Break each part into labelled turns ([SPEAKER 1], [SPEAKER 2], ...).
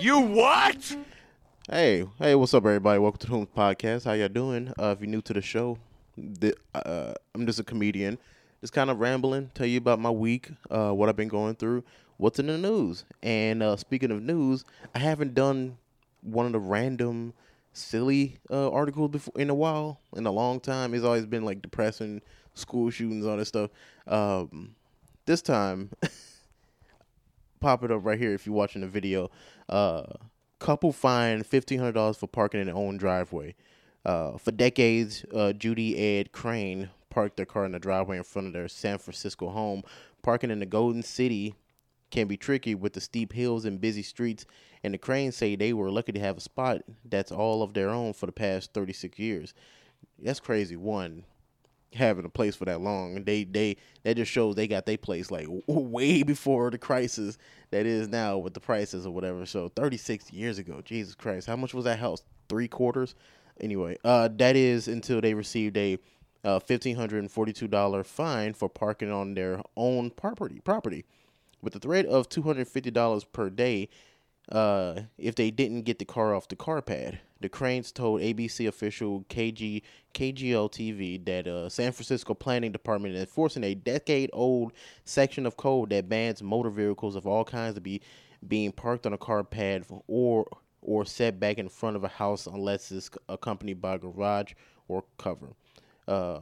[SPEAKER 1] You what?
[SPEAKER 2] Hey, hey, what's up, everybody? Welcome to the Whomst Podcast. How y'all doing? Uh, if you're new to the show, the, uh, I'm just a comedian, just kind of rambling, tell you about my week, uh, what I've been going through, what's in the news. And uh, speaking of news, I haven't done one of the random, silly uh, articles before in a while, in a long time. It's always been like depressing, school shootings, all that stuff. Um, this time, pop it up right here if you're watching the video. Uh, couple fined fifteen hundred dollars for parking in their own driveway. Uh, for decades, uh, Judy Ed Crane parked their car in the driveway in front of their San Francisco home. Parking in the Golden City can be tricky with the steep hills and busy streets. And the Cranes say they were lucky to have a spot that's all of their own for the past 36 years. That's crazy. One, having a place for that long. And they they that just shows they got their place like way before the crisis that is now with the prices or whatever. So 36 years ago, Jesus Christ, how much was that house? Three quarters. Anyway, uh, that is until they received a uh, fifteen hundred and forty-two dollar fine for parking on their own property. Property, with the threat of two hundred fifty dollars per day. Uh, if they didn't get the car off the car pad. The Cranes told ABC official KG KGO TV that uh, San Francisco Planning Department is enforcing a decade-old section of code that bans motor vehicles of all kinds to be being parked on a car pad or or set back in front of a house unless it's accompanied by a garage or cover. Uh,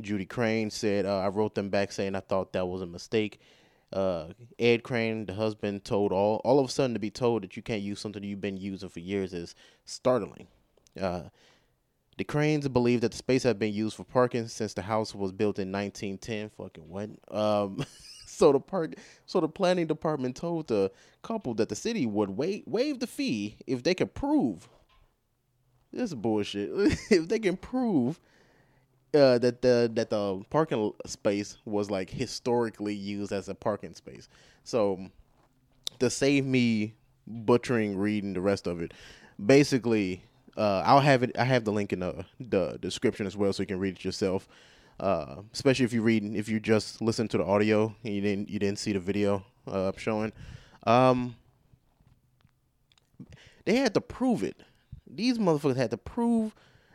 [SPEAKER 2] Judy Crane said, uh, "I wrote them back saying I thought that was a mistake." Uh, Ed Crane, the husband, told all all of a sudden to be told that you can't use something you've been using for years is startling. Uh, the Cranes believe that the space had been used for parking since the house was built in 1910. Fucking what? Um, so the park, so the planning department told the couple that the city would waive waive the fee if they could prove. This is bullshit. if they can prove uh, that the that the parking space was like historically used as a parking space. So to save me butchering reading the rest of it, basically, uh, I'll have it. I have the link in the the description as well, so you can read it yourself. Uh, especially if you read if you just listen to the audio and you didn't you didn't see the video uh, I'm showing. Um, they had to prove it. These motherfuckers had to prove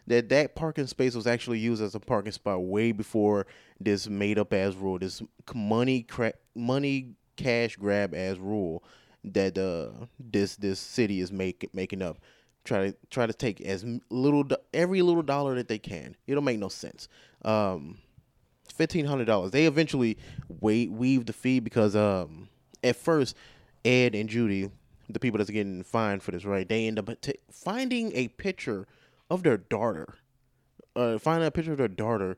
[SPEAKER 2] that that parking space was actually used as a parking spot way before this made up as rule, this money cra- money cash grab as rule that uh this this city is make, making up. Try to try to take as little every little dollar that they can. It don't make no sense. Um, fifteen hundred dollars. They eventually wait weave the fee because um at first Ed and Judy, the people that's getting fined for this, right? They end up t- finding a picture of their daughter. Uh, finding a picture of their daughter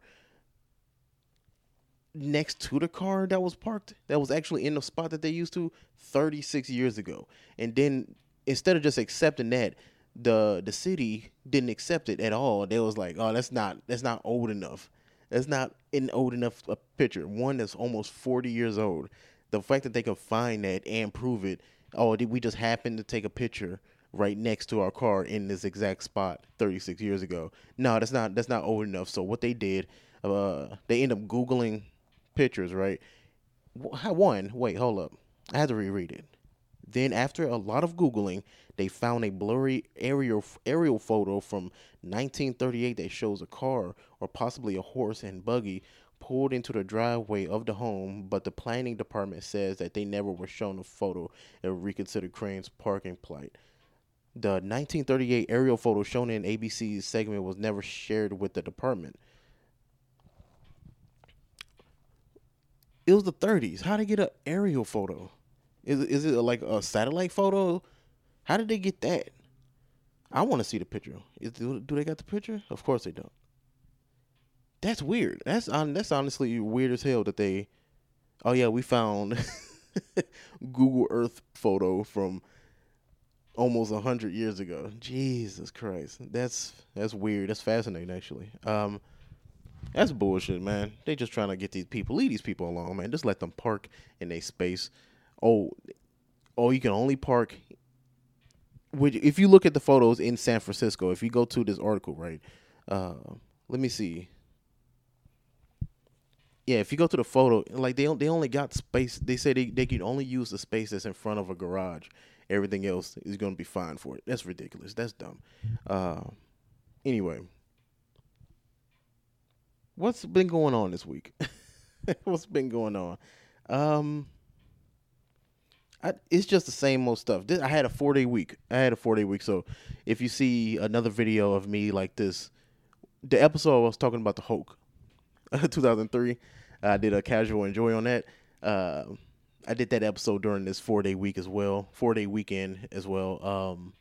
[SPEAKER 2] next to the car that was parked, that was actually in the spot that they used to 36 years ago. And then instead of just accepting that, the the city didn't accept it at all. They was like, "Oh, that's not that's not old enough. That's not an old enough a picture. One that's almost 40 years old. The fact that they could find that and prove it, oh, did we just happen to take a picture right next to our car in this exact spot 36 years ago. No, that's not that's not old enough. So what they did, uh, they end up googling pictures. Right? One, wait, hold up. I had to reread it. Then after a lot of googling, they found a blurry aerial aerial photo from 1938 that shows a car or possibly a horse and buggy pulled into the driveway of the home, but the planning department says that they never were shown a photo and reconsidered Crane's parking plight. The 1938 aerial photo shown in ABC's segment was never shared with the department. It was the 30s. How did they get an aerial photo? Is is it like a satellite photo? How did they get that? I want to see the picture. Is, do, they got the picture? Of course they don't. That's weird. That's. That's honestly weird as hell that they. Oh yeah, we found Google Earth photo from almost a hundred years ago. Jesus Christ, that's that's weird. That's fascinating, actually. Um, that's bullshit, man. They just trying to get these people, leave these people alone, man. Just let them park in a space. Oh, oh, you can only park. Which, if you look at the photos in San Francisco, if you go to this article, right? Uh, let me see. Yeah, if you go to the photo, like they they only got space. They say they, they can only use the space that's in front of a garage everything else is gonna be fine for it. That's ridiculous. That's dumb. Uh, anyway, what's been going on this week? what's been going on? Um, I, it's just the same old stuff. This, I had a four day week. I had a four day week. So if you see another video of me like this, the episode I was talking about the Hulk, 2003, I did a casual enjoy on that. Uh, I did that episode during this four day week as well, four day weekend as well. Um,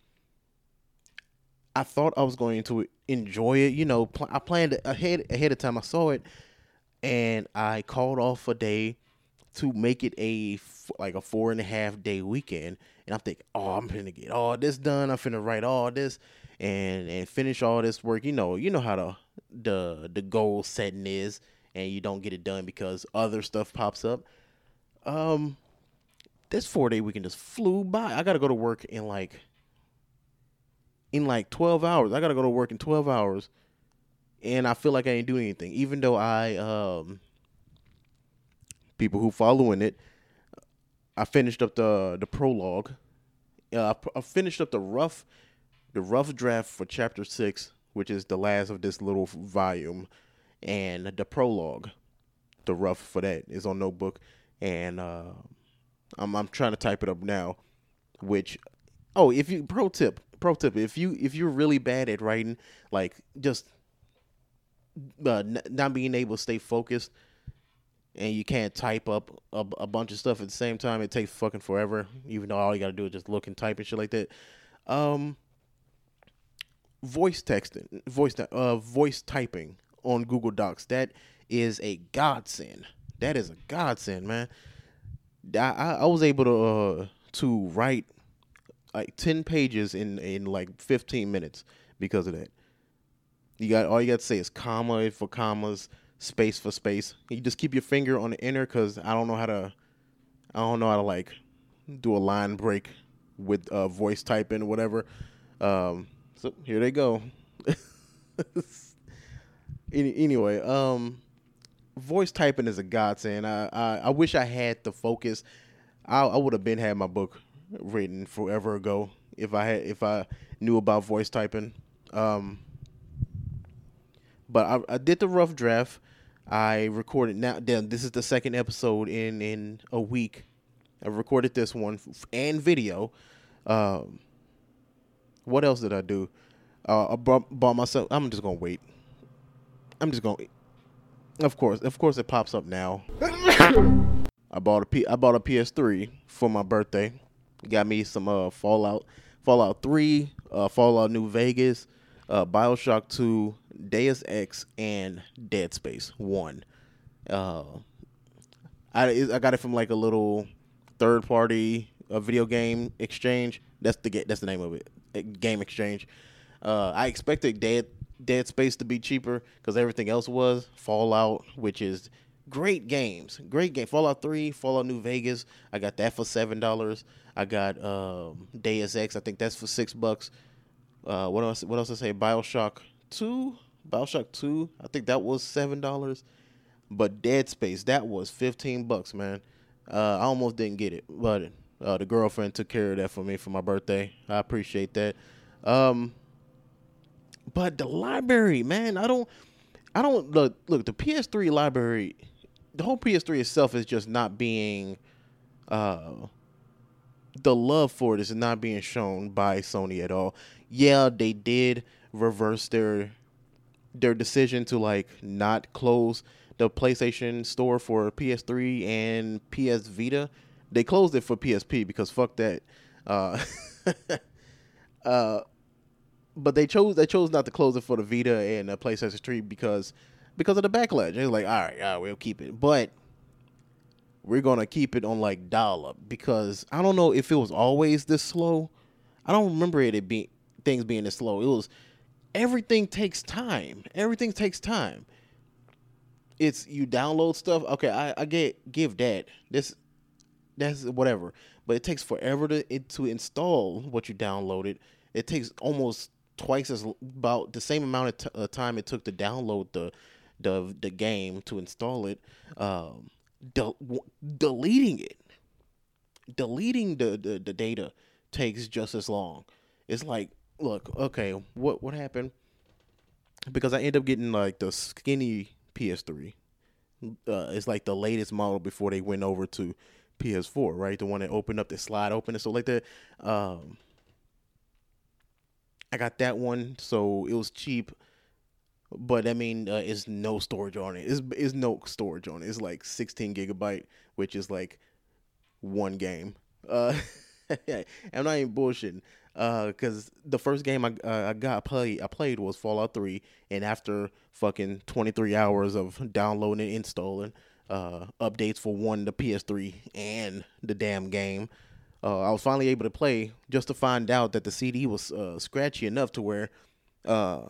[SPEAKER 2] I thought I was going to enjoy it. You know, pl- I planned ahead ahead of time. I saw it, and I called off a day to make it a f- like a four and a half day weekend. And I'm thinking, oh, I'm gonna get all this done. I'm finna write all this and and finish all this work. You know, you know how the the the goal setting is, and you don't get it done because other stuff pops up. Um, this four day weekend just flew by. I gotta go to work in like in like twelve hours. I gotta go to work in twelve hours, and I feel like I ain't doing anything, even though I um people who following it. I finished up the the prologue. Uh, I finished up the rough the rough draft for chapter six, which is the last of this little volume, and the prologue, the rough for that is on notebook, and uh, I'm I'm trying to type it up now. Which, oh, if you pro tip, pro tip, if you if you're really bad at writing, like just uh, not being able to stay focused and you can't type up a, a, bunch of stuff at the same time, it takes fucking forever. Even though all you gotta do is just look and type and shit like that. Um, voice texting, voice uh, voice typing on Google Docs. That is a godsend. That is a godsend, man. I I was able to uh, to write like ten pages in in like fifteen minutes because of that. You got all you got to say is comma for commas space for space. You just keep your finger on the enter because I don't know how to, I don't know how to like do a line break with uh, voice typing or whatever. Um, so here they go. anyway, um, voice typing is a godsend. I, I, I wish I had the focus. I, I would have been had my book written forever ago if I had if I knew about voice typing. Um, but I, I did the rough draft. I recorded now. This is the second episode in in a week. I recorded this one and video. Um, what else did I do? Uh, I bought, bought myself. I'm just gonna wait. I'm just gonna. Of course, of course, it pops up now. I bought a P. I bought a PS3 for my birthday. Got me some uh Fallout, Fallout Three, uh, Fallout New Vegas, uh, Bioshock Two, Deus Ex, and Dead Space One. Uh, I I got it from like a little third party uh, video game exchange. That's the that's the name of it. Game exchange. Uh, I expected Dead Dead Space to be cheaper because everything else was Fallout, which is great games, great game. Fallout Three, Fallout New Vegas. I got that for seven dollars. I got um, Deus Ex. I think that's for six bucks. Uh, what else? What else I say? Bioshock Two. Bioshock Two. I think that was seven dollars. But Dead Space that was fifteen bucks, man. Uh, I almost didn't get it, but uh, the girlfriend took care of that for me for my birthday. I appreciate that. Um, but the library, man, I don't, I don't look. Look, the PS3 library, the whole PS3 itself is just not being, uh, the love for it is not being shown by Sony at all. Yeah, they did reverse their their decision to like not close the PlayStation store for PS3 and PS Vita. They closed it for PSP because fuck that. Uh, uh, but they chose they chose not to close it for the Vita and the PlayStation 3 because because of the backlash. They're like, all right, all right, we'll keep it, but we're gonna keep it on like dial up because I don't know if it was always this slow. I don't remember it, it being things being this slow. It was everything takes time. Everything takes time. It's you download stuff. Okay, I, I get give that. This that's whatever. But it takes forever to it, to install what you downloaded. It takes almost twice as about the same amount of t- uh, time it took to download the the the game to install it. Um, w- deleting it, deleting the, the the data takes just as long. It's like, look, okay, what what happened? Because I end up getting like the skinny PS3. Uh, it's like the latest model before they went over to PS4, right? The one that opened up the slide open so like the Um, I got that one, so it was cheap. But I mean, uh, it's no storage on it. It's, it's no storage on it. It's like 16 gigabyte, which is like one game. Uh, I'm not even bullshitting. Because uh, the first game I uh, I got play I played was Fallout 3, and after fucking 23 hours of downloading and installing uh, updates for one the PS3 and the damn game, uh, I was finally able to play. Just to find out that the CD was uh, scratchy enough to where uh,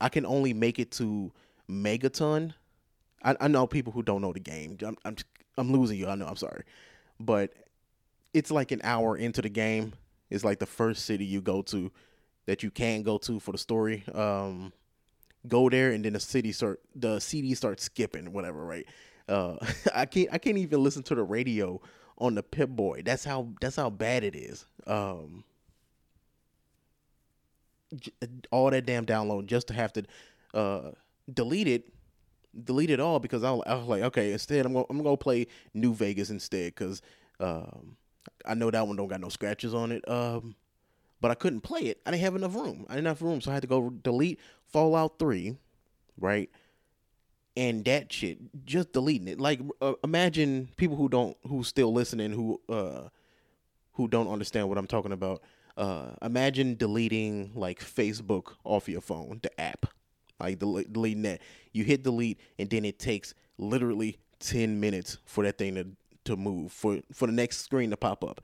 [SPEAKER 2] I can only make it to Megaton. I, I know people who don't know the game. I'm, I'm I'm losing you. I know. I'm sorry, but it's like an hour into the game. It's like the first city you go to that you can go to for the story. Um, go there and then the city start the CD starts skipping whatever. Right. Uh, I can't I can't even listen to the radio on the Pip Boy. That's how that's how bad it is. Um, all that damn download just to have to uh, delete it delete it all because I was, I was like, okay, instead I'm gonna I'm gonna play New Vegas instead because um, I know that one don't got no scratches on it. Um, but I couldn't play it. I didn't have enough room. I didn't have enough room, so I had to go delete Fallout Three, right? And that shit, just deleting it. Like, uh, imagine people who don't, who still listening, who uh, who don't understand what I'm talking about. Uh, imagine deleting like Facebook off your phone, the app, like del- deleting that. You hit delete, and then it takes literally ten minutes for that thing to to move for for the next screen to pop up.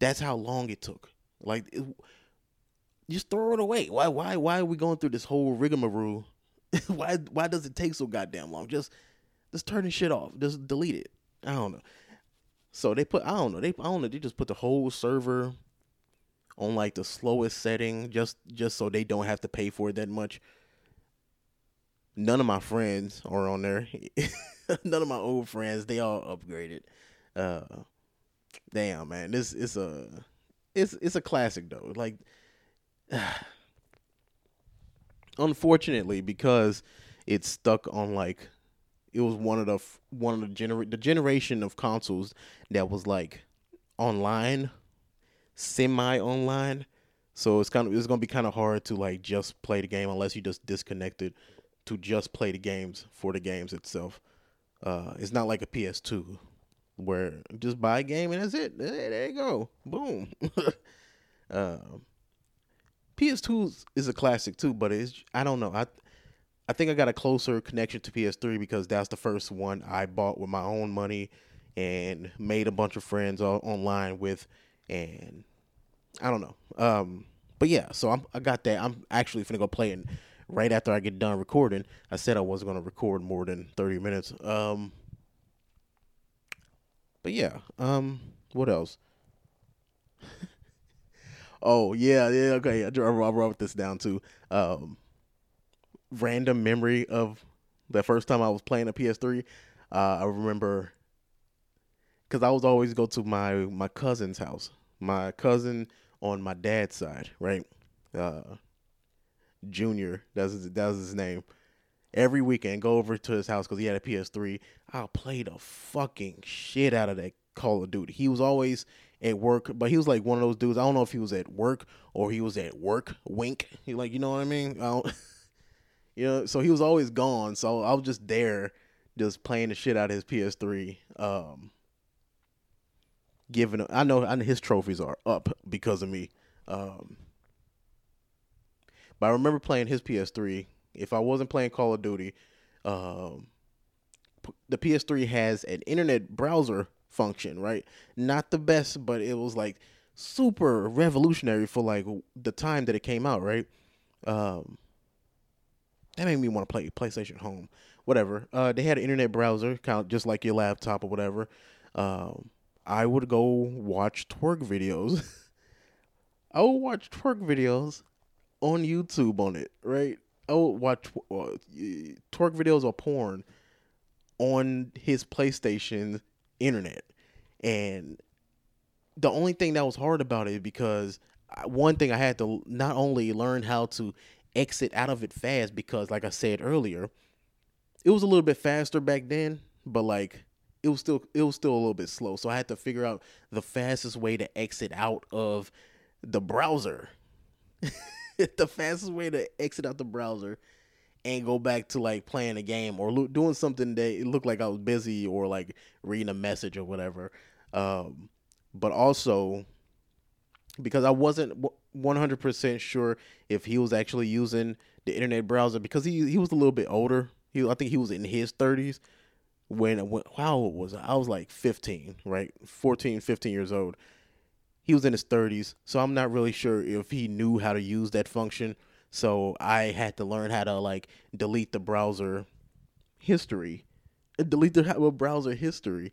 [SPEAKER 2] That's how long it took. Like, it, just throw it away. Why why why are we going through this whole rigmarole? why why does it take so goddamn long? Just just turn the shit off. Just delete it. I don't know. So they put I don't know they I don't know they just put the whole server on like the slowest setting just just so they don't have to pay for it that much. None of my friends are on there. None of my old friends they all upgraded. Uh, damn man, this is a it's it's a classic though. Like, unfortunately, because it's stuck on like it was one of the one of the gener the generation of consoles that was like online, semi online. So it's kind of it's gonna be kind of hard to like just play the game unless you just disconnected to just play the games for the games itself. Uh, it's not like a PS2 where just buy a game and that's it. There you go. Boom. um, PS2 is a classic too, but it's I don't know. I I think I got a closer connection to PS3 because that's the first one I bought with my own money and made a bunch of friends all, online with, and I don't know. Um, but yeah, so I'm, I got that. I'm actually gonna go play it right after I get done recording. I said I wasn't gonna record more than 30 minutes. Um, but yeah, um, what else? oh yeah, yeah, okay. I, I wrote this down too. Um, random memory of the first time I was playing a PS3. Uh, I remember because I was always go to my my cousin's house. My cousin on my dad's side, right? Uh, Junior, that's his, his name every weekend, go over to his house because he had a PS3. I'll play the fucking shit out of that Call of Duty. He was always at work, but he was like one of those dudes. I don't know if he was at work or he was at work. Wink. He like, you know what I mean? I you know, so he was always gone. So I was just there, just playing the shit out of his PS3. Um, giving, I know, I know his trophies are up because of me. Um, but I remember playing his PS3 if I wasn't playing Call of Duty, um, the PS3 has an internet browser function, right? Not the best, but it was like super revolutionary for like the time that it came out, right? Um, that made me want to play PlayStation Home, whatever. Uh, they had an internet browser, kind of just like your laptop or whatever. Um, I would go watch twerk videos. I would watch twerk videos on YouTube on it, right? I would watch uh, twerk videos or porn on his PlayStation internet, and the only thing that was hard about it because one thing I had to not only learn how to exit out of it fast because like I said earlier, it was a little bit faster back then, but like it was still it was still a little bit slow. So I had to figure out the fastest way to exit out of the browser. the fastest way to exit out the browser and go back to like playing a game or lo- doing something that it looked like I was busy or like reading a message or whatever. Um, but also because I wasn't 100% sure if he was actually using the internet browser because he he was a little bit older. He I think he was in his 30s when, when how old was I? I was like 15, right? 14, 15 years old. He was in his 30s, so I'm not really sure if he knew how to use that function. So I had to learn how to like delete the browser history, delete the browser history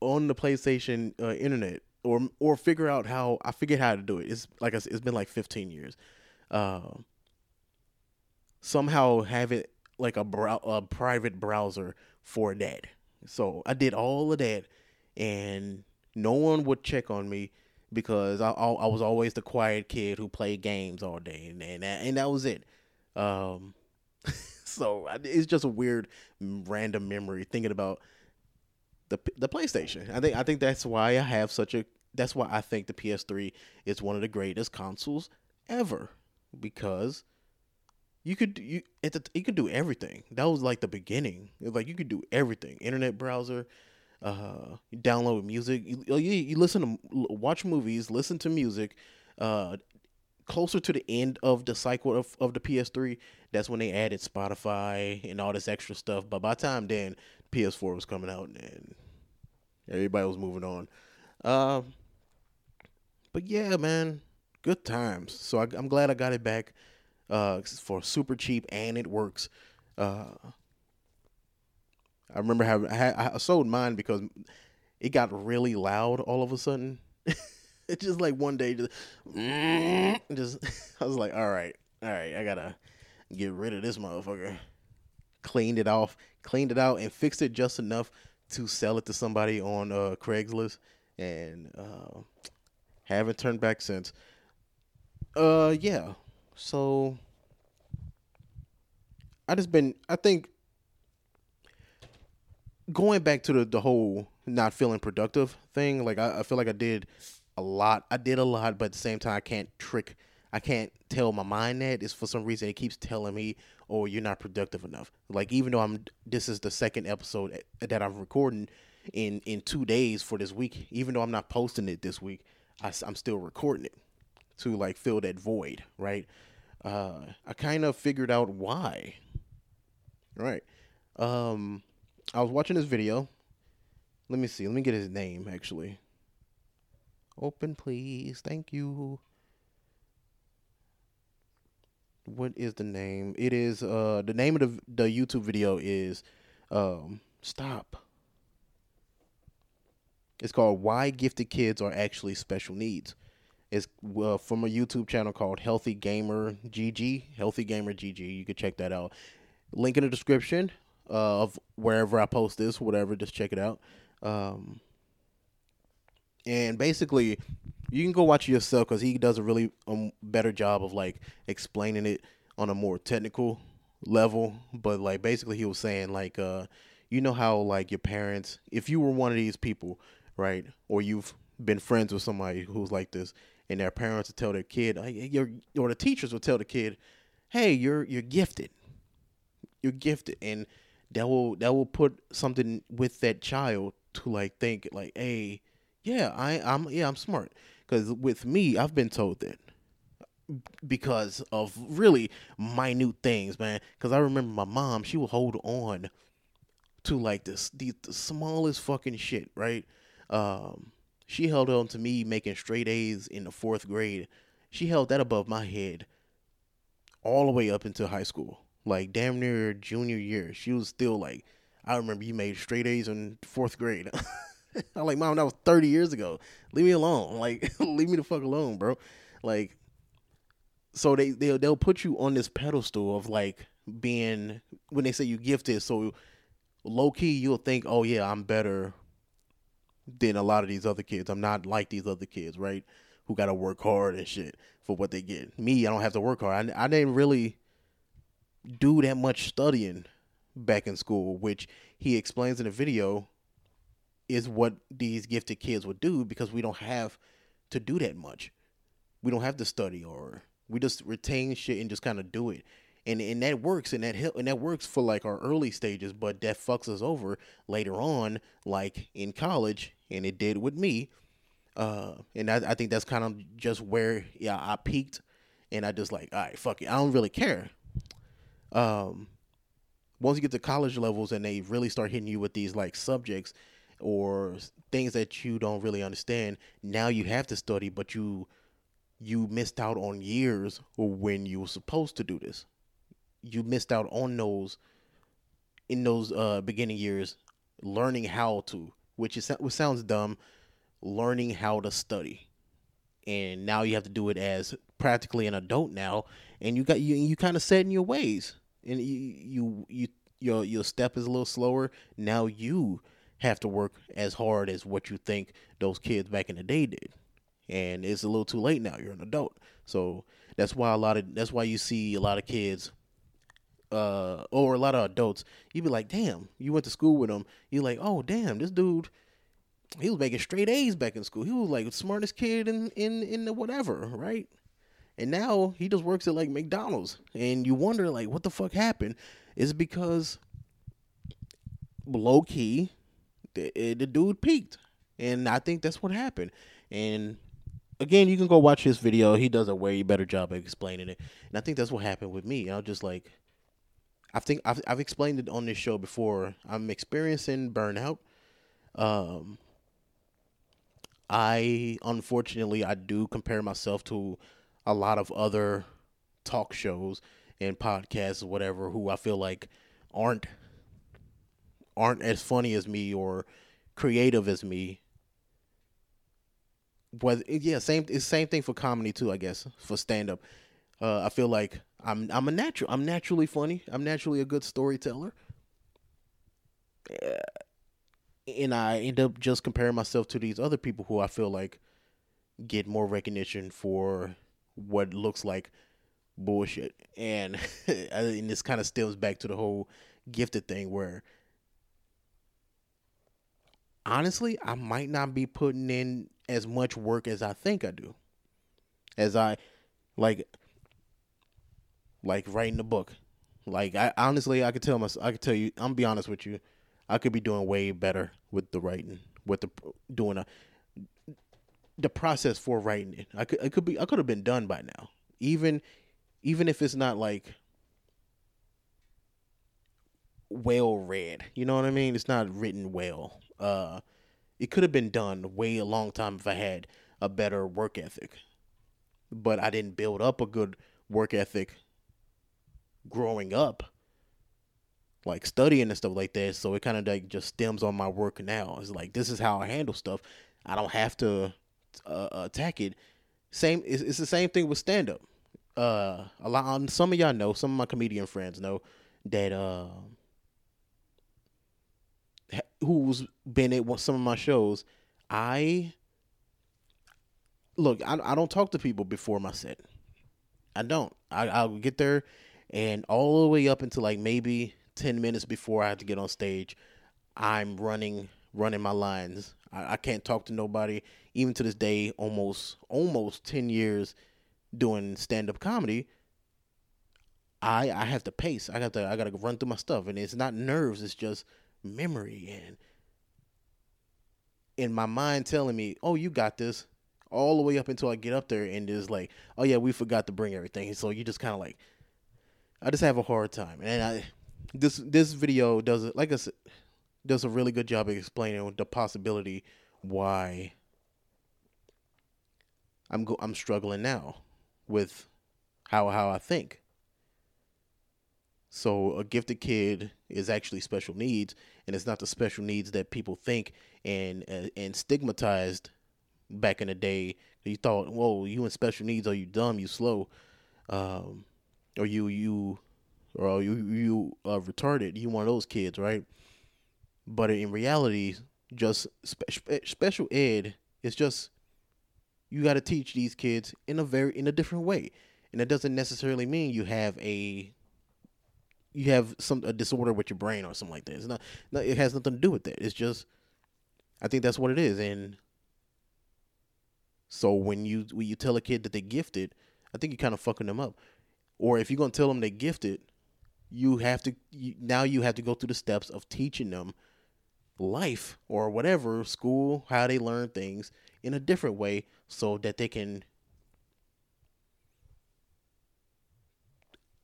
[SPEAKER 2] on the PlayStation uh, internet, or or figure out how I figured how to do it. It's like I said, it's been like 15 years. Uh, somehow have it like a, brow- a private browser for that. So I did all of that, and no one would check on me because I, I, I was always the quiet kid who played games all day, and and that, and that was it. Um, so it's just a weird random memory thinking about the the PlayStation. I think I think that's why I have such a that's why I think the PS3 is one of the greatest consoles ever because you could you the, you could do everything. That was like the beginning. like you could do everything. Internet browser, uh, download music. You, you, you listen to watch movies, listen to music. Uh, closer to the end of the cycle of, of the PS3, that's when they added Spotify and all this extra stuff. But by the time then, PS4 was coming out and everybody was moving on. Um, but yeah, man, good times. So I, I'm glad I got it back uh, for super cheap and it works. Uh, I remember having I, had, I sold mine because it got really loud all of a sudden. it's just like one day, just, just I was like, all right, all right, I gotta get rid of this motherfucker. Cleaned it off, cleaned it out, and fixed it just enough to sell it to somebody on uh, Craigslist, and uh, haven't turned back since. Uh, yeah, so I just been I think going back to the the whole not feeling productive thing, like I, I feel like I did a lot. I did a lot, but at the same time I can't trick I can't tell my mind that is for some reason it keeps telling me, "Oh, you're not productive enough." Like even though I'm, this is the second episode that I'm recording in in two days for this week. Even though I'm not posting it this week, I, I'm still recording it to like fill that void, right? Uh, I kind of figured out why. Right. Um, I was watching this video. Let me see. Let me get his name actually. Open, please. Thank you. What is the name? It is uh the name of the the YouTube video is um stop. It's called Why Gifted Kids Are Actually Special Needs. It's uh, from a YouTube channel called Healthy Gamer GG. Healthy Gamer GG. You can check that out. Link in the description uh, of wherever I post this, whatever. Just check it out. Um, and basically, you can go watch it yourself because he does a really um, better job of like explaining it on a more technical level. But like basically, he was saying like, uh, you know how like your parents, if you were one of these people, right, or you've been friends with somebody who's like this, and their parents would tell their kid, your or the teachers would tell the kid, "Hey, you're you're gifted, you're gifted," and that will that will put something with that child to like think like, "Hey, yeah, I I'm yeah I'm smart." Because with me, I've been told that because of really minute things, man. Because I remember my mom, she would hold on to like this the, the smallest fucking shit, right? Um, she held on to me making straight A's in the fourth grade. She held that above my head all the way up into high school. Like damn near junior year. She was still like, I remember you made straight A's in fourth grade. I'm like, Mom, that was 30 years ago. Leave me alone. Like, leave me the fuck alone, bro. Like, so they they'll, they'll put you on this pedestal of like being when they say you gifted. So low key, you'll think, oh yeah, I'm better than a lot of these other kids. I'm not like these other kids, right? Who got to work hard and shit for what they get. Me, I don't have to work hard. I, I didn't really do that much studying back in school, which he explains in the video is what these gifted kids would do because we don't have to do that much. We don't have to study or we just retain shit and just kind of do it. And and that works and that and that works for like our early stages, but that fucks us over later on, like in college, and it did with me. Uh, and I, I think that's kind of just where yeah I peaked, and I just like all right, fuck it, I don't really care. Um, once you get to college levels and they really start hitting you with these like subjects or things that you don't really understand, now you have to study, but you you missed out on years when you were supposed to do this. You missed out on those in those uh, beginning years learning how to, which is which sounds dumb, learning how to study. And now you have to do it as practically an adult now, and you got you you kind of set in your ways, and you you you your your step is a little slower. Now you have to work as hard as what you think those kids back in the day did. And it's a little too late now. You're an adult. So that's why a lot of that's why you see a lot of kids uh or a lot of adults, you'd be like, damn, you went to school with him. You're like, oh damn, this dude he was making straight A's back in school. He was like the smartest kid in in in the whatever, right? And now he just works at like McDonald's, and you wonder like what the fuck happened? Is because low key the, eh, the dude peaked, and I think that's what happened. And again, you can go watch his video. He does a way better job of explaining it, and I think that's what happened with me. I was just like, I think I've I've explained it on this show before. I'm experiencing burnout. Um, I unfortunately I do compare myself to a lot of other talk shows and podcasts, or whatever, who I feel like aren't aren't as funny as me or creative as me. But yeah, same same thing for comedy too, I guess, for stand up. Uh, I feel like I'm I'm a natural I'm naturally funny. I'm naturally a good storyteller. And I end up just comparing myself to these other people who I feel like get more recognition for what looks like bullshit. And and this kind of stems back to the whole gifted thing where honestly, I might not be putting in as much work as I think I do. As I like like writing a book. Like I honestly I could tell my I could tell you I'm gonna be honest with you. I could be doing way better with the writing, with the doing a the process for writing it. I could it could be I could have been done by now. Even even if it's not like well read. You know what I mean? It's not written well. Uh, it could have been done way a long time if I had a better work ethic. But I didn't build up a good work ethic growing up, like studying and stuff like that. So it kind of like just stems on my work now. It's like this is how I handle stuff. I don't have to uh, attack it. Same. It's, it's the same thing with stand up. Uh, a lot. Some of y'all know. Some of my comedian friends know that. Uh, who's been at some of my shows, I look. I, I don't talk to people before my set. I don't. I, I'll get there, and all the way up until like maybe ten minutes before I have to get on stage, I'm running running my lines. I, I can't talk to nobody. Even to this day, almost almost ten years doing stand up comedy. I I have to pace. I got to I got to run through my stuff, and it's not nerves. It's just memory and in my mind telling me, "Oh, you got this," all the way up until I get up there and it's like, "Oh yeah, we forgot to bring everything." So you just kind of like, I just have a hard time, and I this this video does it like I said does a really good job of explaining the possibility why I'm go- I'm struggling now with how how I think. So a gifted kid is actually special needs, and it's not the special needs that people think and uh, and stigmatized back in the day. You thought, "Whoa, you in special needs? Are you dumb? You slow? Um, or you you or you you uh, retarded? You one of those kids, right?" But in reality, just spe- special ed is just you got to teach these kids in a very in a different way. And it doesn't necessarily mean you have a you have some a disorder with your brain or something like that. It's not, not it has nothing to do with that. It's just i think that's what it is. And so when you when you tell a kid that they're gifted i think you're kind of fucking them up. Or if you're going to tell them they're gifted you have to you, now you have to go through the steps of teaching them life or whatever school how they learn things in a different way so that they can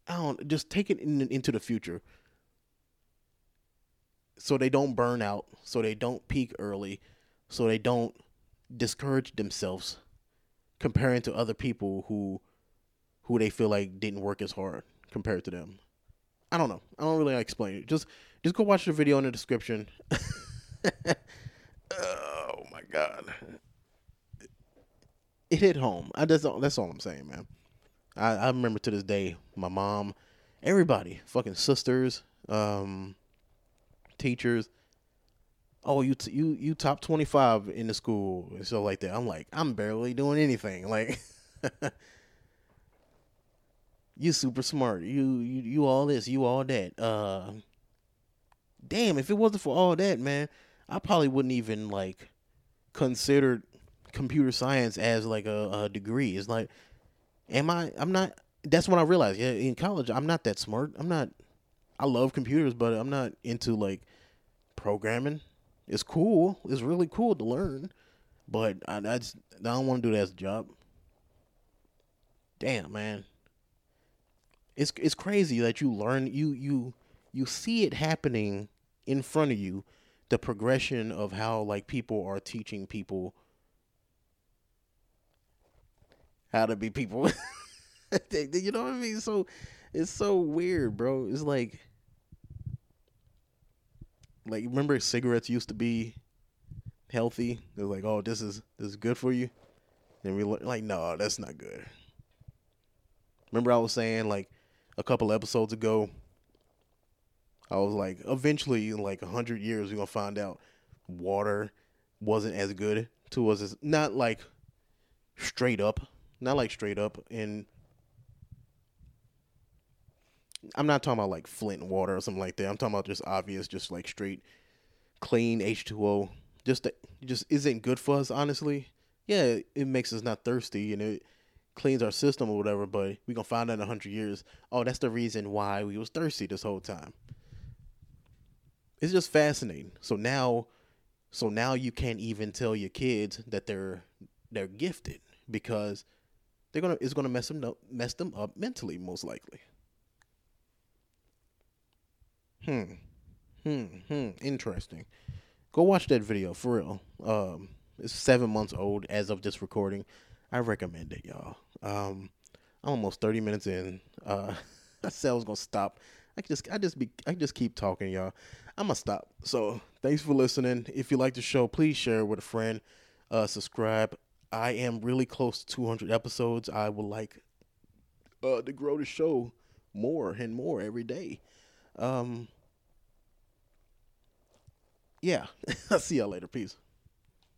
[SPEAKER 2] I don't just take it in, into the future so they don't burn out so they don't peak early so they don't discourage themselves comparing to other people who who they feel like didn't work as hard compared to them. I don't know. I don't really explain it. Just just go watch the video in the description. oh my god. It hit home. I just that's all I'm saying, man. I, I remember to this day, my mom, everybody, fucking sisters, um, teachers. Oh, you t- you you top twenty five in the school and so like that. I'm like, I'm barely doing anything. Like, you super smart. You you you all this. You all that. Uh, damn. If it wasn't for all that, man, I probably wouldn't even like consider computer science as like a, a degree. It's like, am I? I'm not. That's when I realized. Yeah, in college, I'm not that smart. I'm not. I love computers, but I'm not into like programming. It's cool. It's really cool to learn, but I, I just I don't want to do that as a job. Damn, man it's it's crazy that you learn you you you see it happening in front of you the progression of how like people are teaching people how to be people. You know what i mean? So it's so weird bro. It's like like remember cigarettes used to be healthy? They're like oh this is this is good for you. And we like no that's not good. Remember i was saying like a couple episodes ago. I was like, eventually, in like hundred years, we're gonna find out water wasn't as good to us as not like straight up, not like straight up. And I'm not talking about like Flint water or something like that. I'm talking about just obvious, just like straight, clean H2O. Just that just isn't good for us, honestly. Yeah, it makes us not thirsty, and it cleans our system or whatever, but we gonna find out in hundred years. Oh, that's the reason why we was thirsty this whole time. It's just fascinating. So now, so now you can't even tell your kids that they're they're gifted because they're gonna it's gonna mess them up mess them up mentally most likely. Hmm. Hmm. Hmm. Interesting. Go watch that video for real. Um, it's seven months old as of this recording. I recommend it, y'all. Um, I'm almost 30 minutes in. Uh, I said I was gonna stop. I just, I just be, I just keep talking, y'all. I'm gonna stop. So thanks for listening. If you like the show, please share with a friend. Uh, subscribe. I am really close to 200 episodes. I would like uh, to grow the show more and more every day. Um, yeah, I'll see y'all later. Peace.